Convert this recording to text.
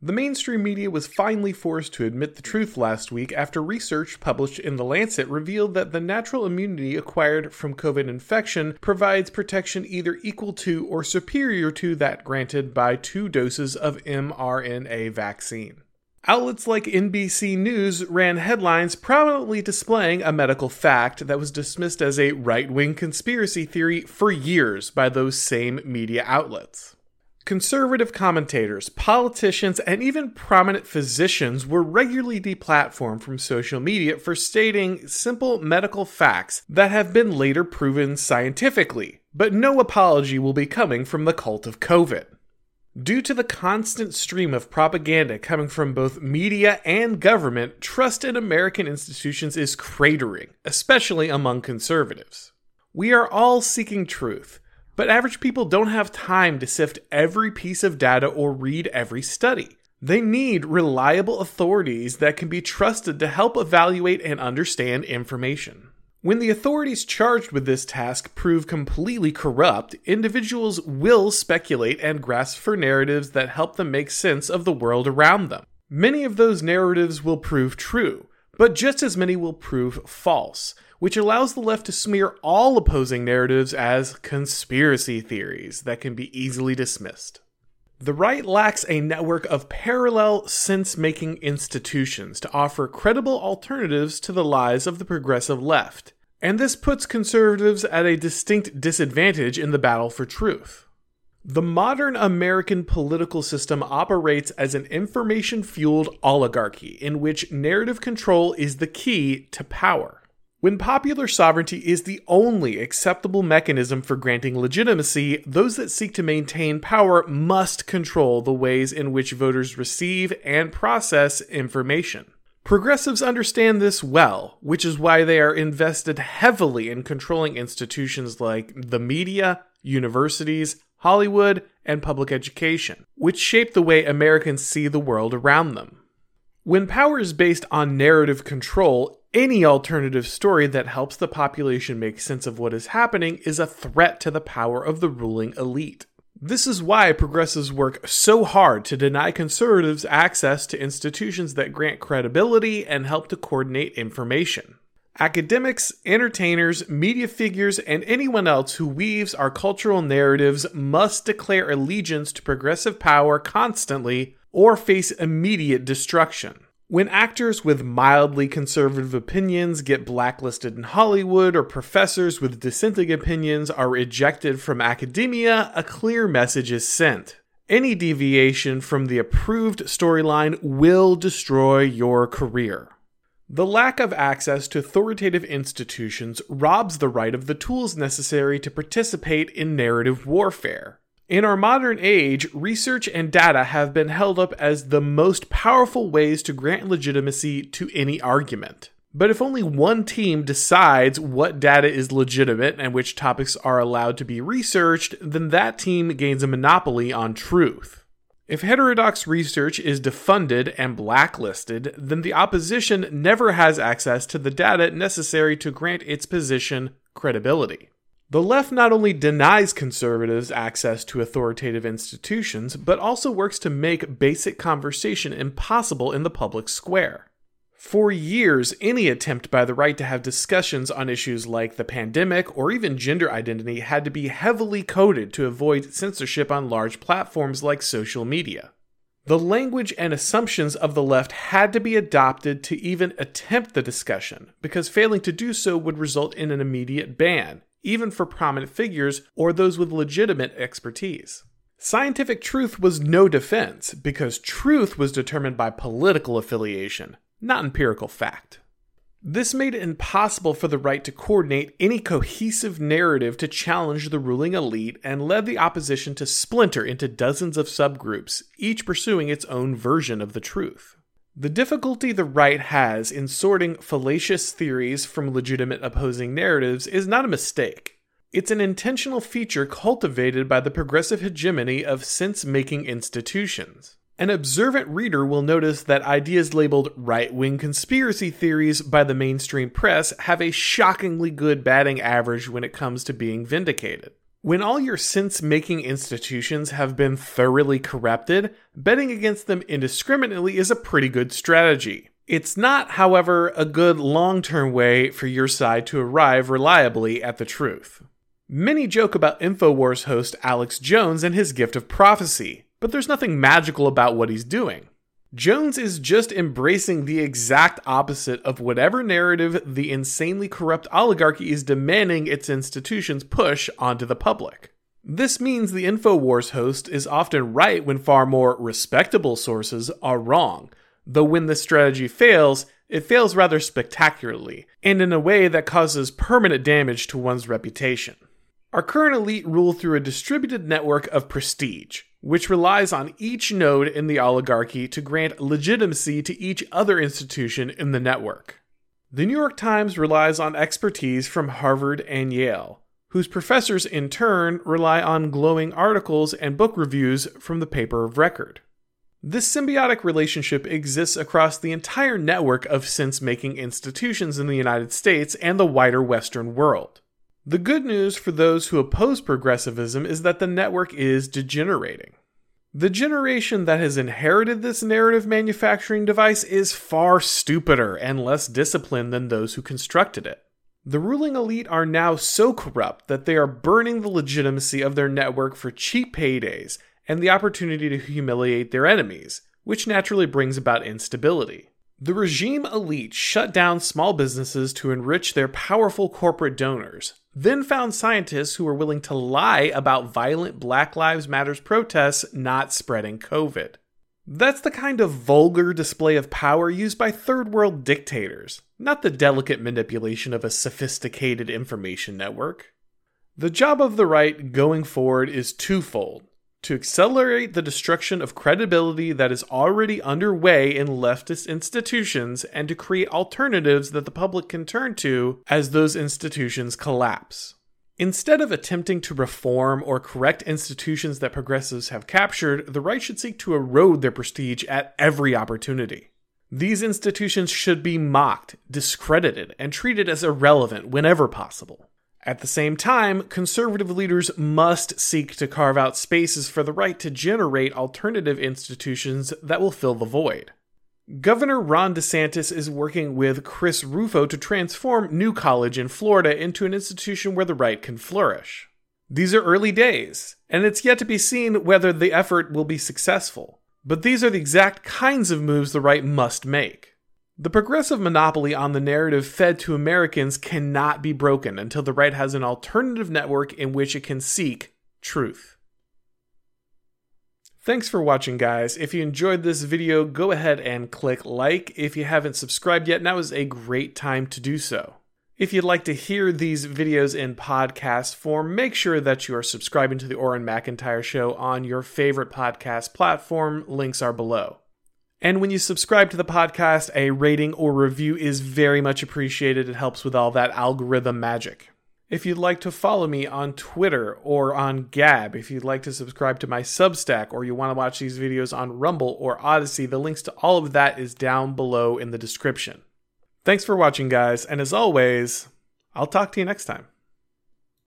The mainstream media was finally forced to admit the truth last week after research published in The Lancet revealed that the natural immunity acquired from COVID infection provides protection either equal to or superior to that granted by two doses of mRNA vaccine. Outlets like NBC News ran headlines prominently displaying a medical fact that was dismissed as a right wing conspiracy theory for years by those same media outlets. Conservative commentators, politicians, and even prominent physicians were regularly deplatformed from social media for stating simple medical facts that have been later proven scientifically, but no apology will be coming from the cult of COVID. Due to the constant stream of propaganda coming from both media and government, trust in American institutions is cratering, especially among conservatives. We are all seeking truth but average people don't have time to sift every piece of data or read every study. They need reliable authorities that can be trusted to help evaluate and understand information. When the authorities charged with this task prove completely corrupt, individuals will speculate and grasp for narratives that help them make sense of the world around them. Many of those narratives will prove true, but just as many will prove false, which allows the left to smear all opposing narratives as conspiracy theories that can be easily dismissed. The right lacks a network of parallel sense making institutions to offer credible alternatives to the lies of the progressive left, and this puts conservatives at a distinct disadvantage in the battle for truth. The modern American political system operates as an information fueled oligarchy in which narrative control is the key to power. When popular sovereignty is the only acceptable mechanism for granting legitimacy, those that seek to maintain power must control the ways in which voters receive and process information. Progressives understand this well, which is why they are invested heavily in controlling institutions like the media, universities, Hollywood, and public education, which shape the way Americans see the world around them. When power is based on narrative control, any alternative story that helps the population make sense of what is happening is a threat to the power of the ruling elite. This is why progressives work so hard to deny conservatives access to institutions that grant credibility and help to coordinate information. Academics, entertainers, media figures, and anyone else who weaves our cultural narratives must declare allegiance to progressive power constantly or face immediate destruction. When actors with mildly conservative opinions get blacklisted in Hollywood or professors with dissenting opinions are ejected from academia, a clear message is sent. Any deviation from the approved storyline will destroy your career. The lack of access to authoritative institutions robs the right of the tools necessary to participate in narrative warfare. In our modern age, research and data have been held up as the most powerful ways to grant legitimacy to any argument. But if only one team decides what data is legitimate and which topics are allowed to be researched, then that team gains a monopoly on truth. If heterodox research is defunded and blacklisted, then the opposition never has access to the data necessary to grant its position credibility. The left not only denies conservatives access to authoritative institutions, but also works to make basic conversation impossible in the public square. For years, any attempt by the right to have discussions on issues like the pandemic or even gender identity had to be heavily coded to avoid censorship on large platforms like social media. The language and assumptions of the left had to be adopted to even attempt the discussion, because failing to do so would result in an immediate ban, even for prominent figures or those with legitimate expertise. Scientific truth was no defense, because truth was determined by political affiliation, not empirical fact. This made it impossible for the right to coordinate any cohesive narrative to challenge the ruling elite and led the opposition to splinter into dozens of subgroups, each pursuing its own version of the truth. The difficulty the right has in sorting fallacious theories from legitimate opposing narratives is not a mistake. It's an intentional feature cultivated by the progressive hegemony of sense making institutions. An observant reader will notice that ideas labeled right wing conspiracy theories by the mainstream press have a shockingly good batting average when it comes to being vindicated. When all your sense making institutions have been thoroughly corrupted, betting against them indiscriminately is a pretty good strategy. It's not, however, a good long term way for your side to arrive reliably at the truth. Many joke about InfoWars host Alex Jones and his gift of prophecy, but there's nothing magical about what he's doing. Jones is just embracing the exact opposite of whatever narrative the insanely corrupt oligarchy is demanding its institutions push onto the public. This means the InfoWars host is often right when far more respectable sources are wrong, though when this strategy fails, it fails rather spectacularly, and in a way that causes permanent damage to one's reputation. Our current elite rule through a distributed network of prestige, which relies on each node in the oligarchy to grant legitimacy to each other institution in the network. The New York Times relies on expertise from Harvard and Yale, whose professors in turn rely on glowing articles and book reviews from the paper of record. This symbiotic relationship exists across the entire network of sense making institutions in the United States and the wider Western world. The good news for those who oppose progressivism is that the network is degenerating. The generation that has inherited this narrative manufacturing device is far stupider and less disciplined than those who constructed it. The ruling elite are now so corrupt that they are burning the legitimacy of their network for cheap paydays and the opportunity to humiliate their enemies, which naturally brings about instability. The regime elite shut down small businesses to enrich their powerful corporate donors, then found scientists who were willing to lie about violent Black Lives Matters protests not spreading COVID. That's the kind of vulgar display of power used by third world dictators, not the delicate manipulation of a sophisticated information network. The job of the right going forward is twofold to accelerate the destruction of credibility that is already underway in leftist institutions and to create alternatives that the public can turn to as those institutions collapse. Instead of attempting to reform or correct institutions that progressives have captured, the right should seek to erode their prestige at every opportunity. These institutions should be mocked, discredited, and treated as irrelevant whenever possible. At the same time, conservative leaders must seek to carve out spaces for the right to generate alternative institutions that will fill the void. Governor Ron DeSantis is working with Chris Rufo to transform New College in Florida into an institution where the right can flourish. These are early days, and it's yet to be seen whether the effort will be successful. But these are the exact kinds of moves the right must make. The progressive monopoly on the narrative fed to Americans cannot be broken until the right has an alternative network in which it can seek truth. Thanks for watching, guys. If you enjoyed this video, go ahead and click like. If you haven't subscribed yet, now is a great time to do so. If you'd like to hear these videos in podcast form, make sure that you are subscribing to the Auron MacIntyre Show on your favorite podcast platform. Links are below. And when you subscribe to the podcast, a rating or review is very much appreciated. It helps with all that algorithm magic. If you'd like to follow me on Twitter or on Gab, if you'd like to subscribe to my Substack, or you want to watch these videos on Rumble or Odysee, the links to all of that is down below in the description. Thanks for watching, guys, and as always, I'll talk to you next time.